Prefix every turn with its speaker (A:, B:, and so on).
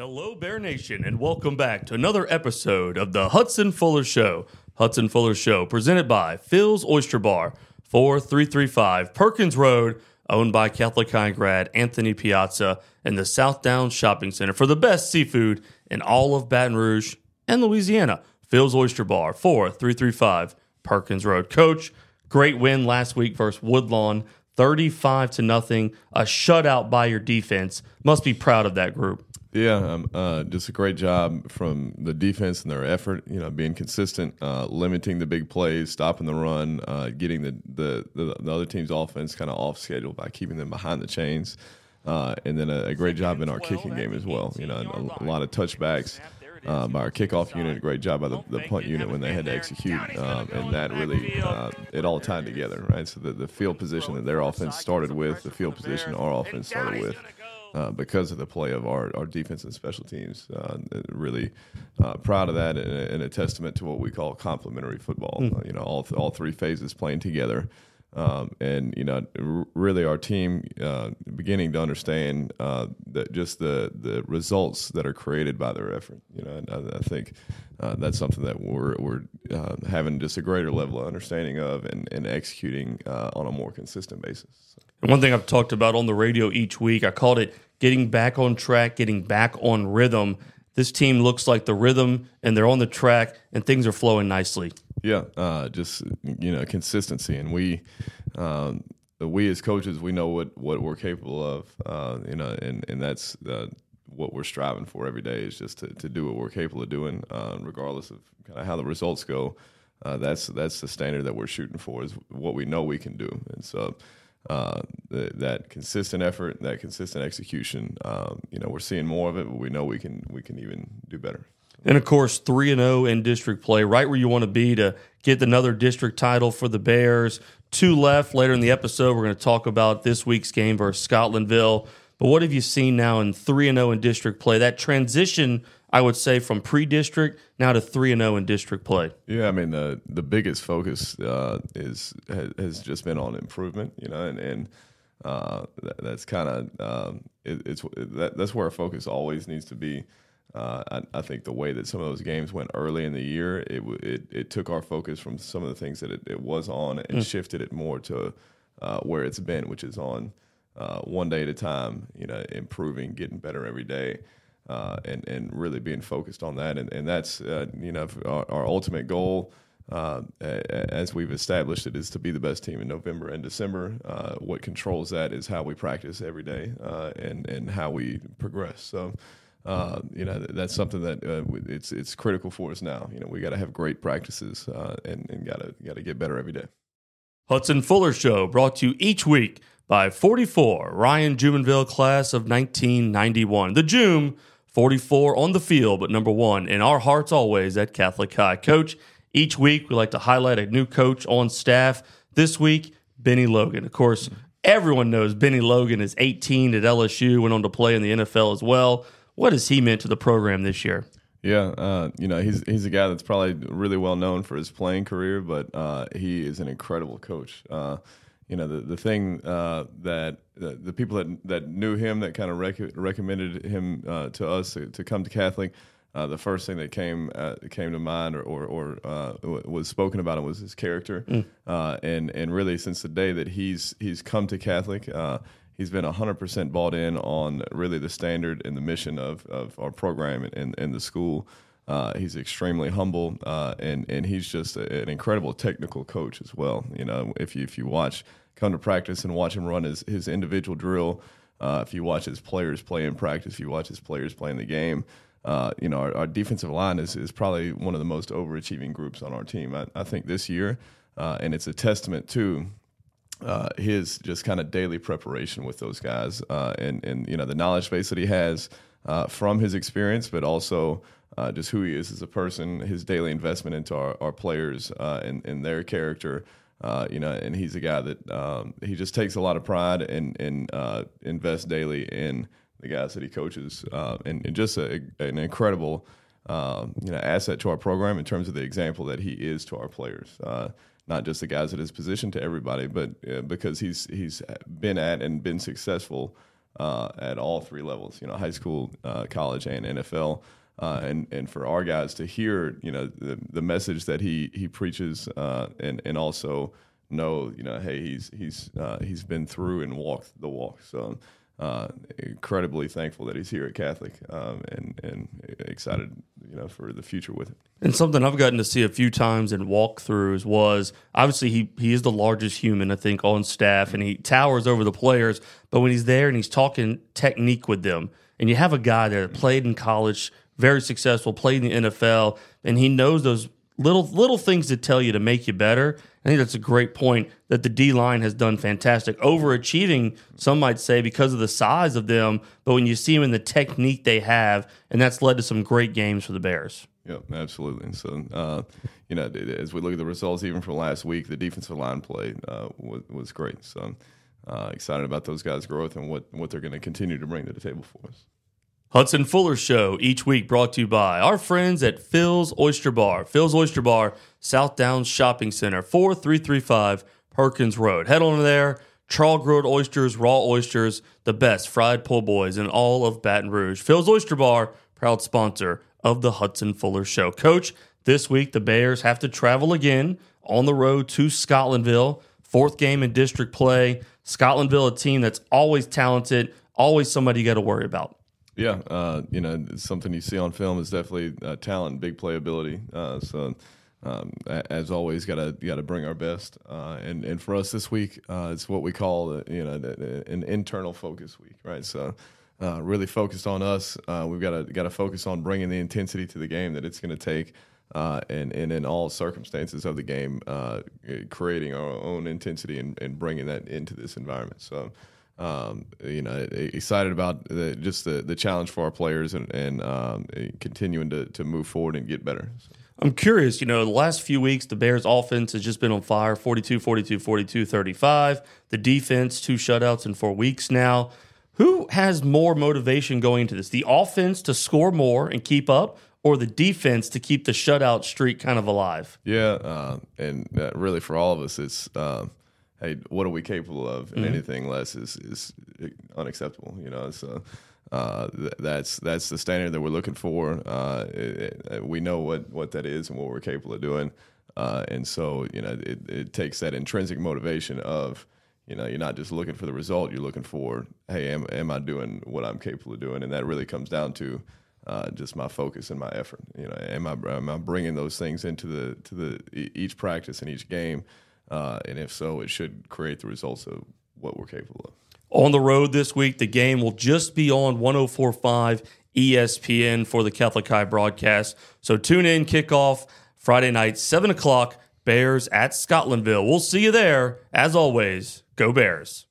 A: Hello, Bear Nation, and welcome back to another episode of the Hudson Fuller Show. Hudson Fuller Show, presented by Phil's Oyster Bar, 4335 Perkins Road, owned by Catholic High grad Anthony Piazza and the South Downs Shopping Center for the best seafood in all of Baton Rouge and Louisiana. Phil's Oyster Bar, 4335 Perkins Road. Coach, great win last week versus Woodlawn, 35 to nothing, a shutout by your defense. Must be proud of that group.
B: Yeah, um, uh, just a great job from the defense and their effort. You know, being consistent, uh, limiting the big plays, stopping the run, uh, getting the, the, the the other team's offense kind of off schedule by keeping them behind the chains, uh, and then a, a, great job in our kicking game as well. You know, a, a lot of touchbacks. By our kickoff unit, a great job by the, the punt unit when they had to execute, um, and that really uh, it all tied together, right? So the, the field position that their offense started with, the field position our offense started with, uh, because of the play of our, our defense and special teams. Uh, really uh, proud of that and, and, a testament to what we call complementary football. Mm. you know, all, th- all three phases playing together. Um, and you know, really, our team uh, beginning to understand uh, that just the the results that are created by their effort. You know, I, I think uh, that's something that we're we're uh, having just a greater level of understanding of and, and executing uh, on a more consistent basis.
A: And one thing I've talked about on the radio each week, I called it getting back on track, getting back on rhythm. This team looks like the rhythm, and they're on the track, and things are flowing nicely.
B: Yeah, uh, just you know consistency, and we um, we as coaches we know what what we're capable of, uh, you know, and and that's uh, what we're striving for every day is just to, to do what we're capable of doing, uh, regardless of kind of how the results go. Uh, that's that's the standard that we're shooting for is what we know we can do, and so. Uh, that consistent effort, that consistent execution, um, you know, we're seeing more of it, but we know we can we can even do better.
A: And of course, 3 and 0 in district play, right where you want to be to get another district title for the Bears. Two left later in the episode. We're going to talk about this week's game versus Scotlandville. But what have you seen now in 3 and 0 in district play? That transition, I would say, from pre district now to 3 and 0 in district play.
B: Yeah, I mean, the the biggest focus uh, is has, has, just been on improvement, you know, and, and uh, that, that's kind of um, it, it's that, that's where our focus always needs to be. Uh, I, I, think the way that some of those games went early in the year, it it, it took our focus from some of the things that it, it was on and mm. shifted it more to uh, where it's been, which is on uh, one day at a time. You know, improving, getting better every day, uh, and and really being focused on that. And and that's uh, you know our, our ultimate goal. Uh, as we've established it, is to be the best team in November and December. Uh, what controls that is how we practice every day uh, and and how we progress. So, uh, you know, that's something that uh, it's it's critical for us now. You know, we got to have great practices uh, and and got to got to get better every day.
A: Hudson Fuller Show brought to you each week by 44 Ryan Jumonville class of 1991. The Jum 44 on the field, but number one in our hearts always at Catholic High. Coach. Each week, we like to highlight a new coach on staff. This week, Bennie Logan. Of course, everyone knows Bennie Logan is 18 at LSU, went on to play in the NFL as well. What has he meant to the program this year?
B: Yeah, uh, you know he's he's a guy that's probably really well known for his playing career, but uh, he is an incredible coach. Uh, you know the the thing uh, that the, the, people that that knew him that kind of rec- recommended him uh, to us to, to, come to Catholic uh, the first thing that came uh, came to mind or or, or uh, was spoken about him was his character, mm. Uh, and and really since the day that he's he's come to Catholic, uh, he's been hundred percent bought in on really the standard and the mission of of our program and and, the school. Uh, he's extremely humble, and and he's just a, an incredible technical coach as well. You know, if you if you watch come to practice and watch him run his his individual drill, if you watch his players play in practice, if you watch his players play in the game uh, you know, our, our, defensive line is, is probably one of the most overachieving groups on our team. I, I think this year, uh, and it's a testament to uh, his just kind of daily preparation with those guys, uh, and and you know the knowledge base that he has uh, from his experience, but also uh, just who he is as a person, his daily investment into our, our players and, and their character. you know, and he's a guy that um, he just takes a lot of pride and and invests daily in the guys that he coaches, uh, and, and, just a, an incredible um, you know asset to our program in terms of the example that he is to our players. Not just the guys at his position, to everybody, but uh, because he's he's been at and been successful uh, at all three levels. You know, high school, uh, college, and NFL. Uh, and and for our guys to hear, you know, the, the message that he he preaches, uh, and and also know, you know, hey, he's he's uh, he's been through and walked the walk. So uh, incredibly thankful that he's here at Catholic, um, and and excited, you know, for the future with it.
A: And something I've gotten to see a few times in walkthroughs was obviously he he is the largest human I think on staff, and he towers over the players. But when he's there and he's talking technique with them, and you have a guy there that played in college, very successful, played in the NFL, and he knows those little little things to tell you to make you better. I think that's a great point that the D line has done fantastic, overachieving. Some might say because of the size of them, but when you see them in the technique they have, and that's led to some great games for the Bears.
B: Yeah, absolutely. And so, uh, you know, as we look at the results, even from last week, the defensive line play uh, was, was great. So, uh, excited about those guys' growth and what what they're going to continue to bring to the table for us.
A: Hudson Fuller Show each week brought to you by our friends at Phil's Oyster Bar. Phil's Oyster Bar, South Downs Shopping Center, 4335 Perkins Road. Head on there. Trawl grilled oysters, raw oysters, the best fried po' boys in all of Baton Rouge. Phil's Oyster Bar, proud sponsor of the Hudson Fuller Show. Coach, this week the Bears have to travel again on the road to Scotlandville. Fourth game in district play. Scotlandville, a team that's always talented, always somebody you got to worry about.
B: Yeah, uh, you know, something you see on film is definitely uh, talent, big playability. Uh, so, um, as always, got to got to bring our best. Uh, and and for us this week, uh, it's what we call uh, you know an internal focus week, right? So. really focused on us. we've got to got to focus on bringing the intensity to the game that it's going to take, and and in all circumstances of the game, creating our own intensity and, and bringing that into this environment. So, um, you know, excited about the, just the, the challenge for our players and, and um, continuing to, to move forward and get better. So.
A: I'm curious, you know, the last few weeks, the Bears offense has just been on fire 42, 42, 42, 35. The defense, two shutouts in four weeks now. Who has more motivation going into this? The offense to score more and keep up, or the defense to keep the shutout streak kind of alive?
B: Yeah, uh, and uh, really for all of us, it's. Uh, hey, what are we capable of? And mm-hmm. anything less is is unacceptable. You know, so. Uh, th- that's that's the standard that we're looking for. Uh, it, it, we know what, what that is and what we're capable of doing, uh, and so you know it, it takes that intrinsic motivation of you know you're not just looking for the result, you're looking for hey, am am I doing what I'm capable of doing, and that really comes down to uh, just my focus and my effort. You know, am I am I bringing those things into the to the each practice and each game uh, and if so, it should create the results of what we're capable of.
A: On the road this week, the game will just be on 1045 ESPN for the Catholic High broadcast. So tune in, kickoff Friday night, 7 o'clock, Bears at Scotlandville. We'll see you there. As always, go Bears.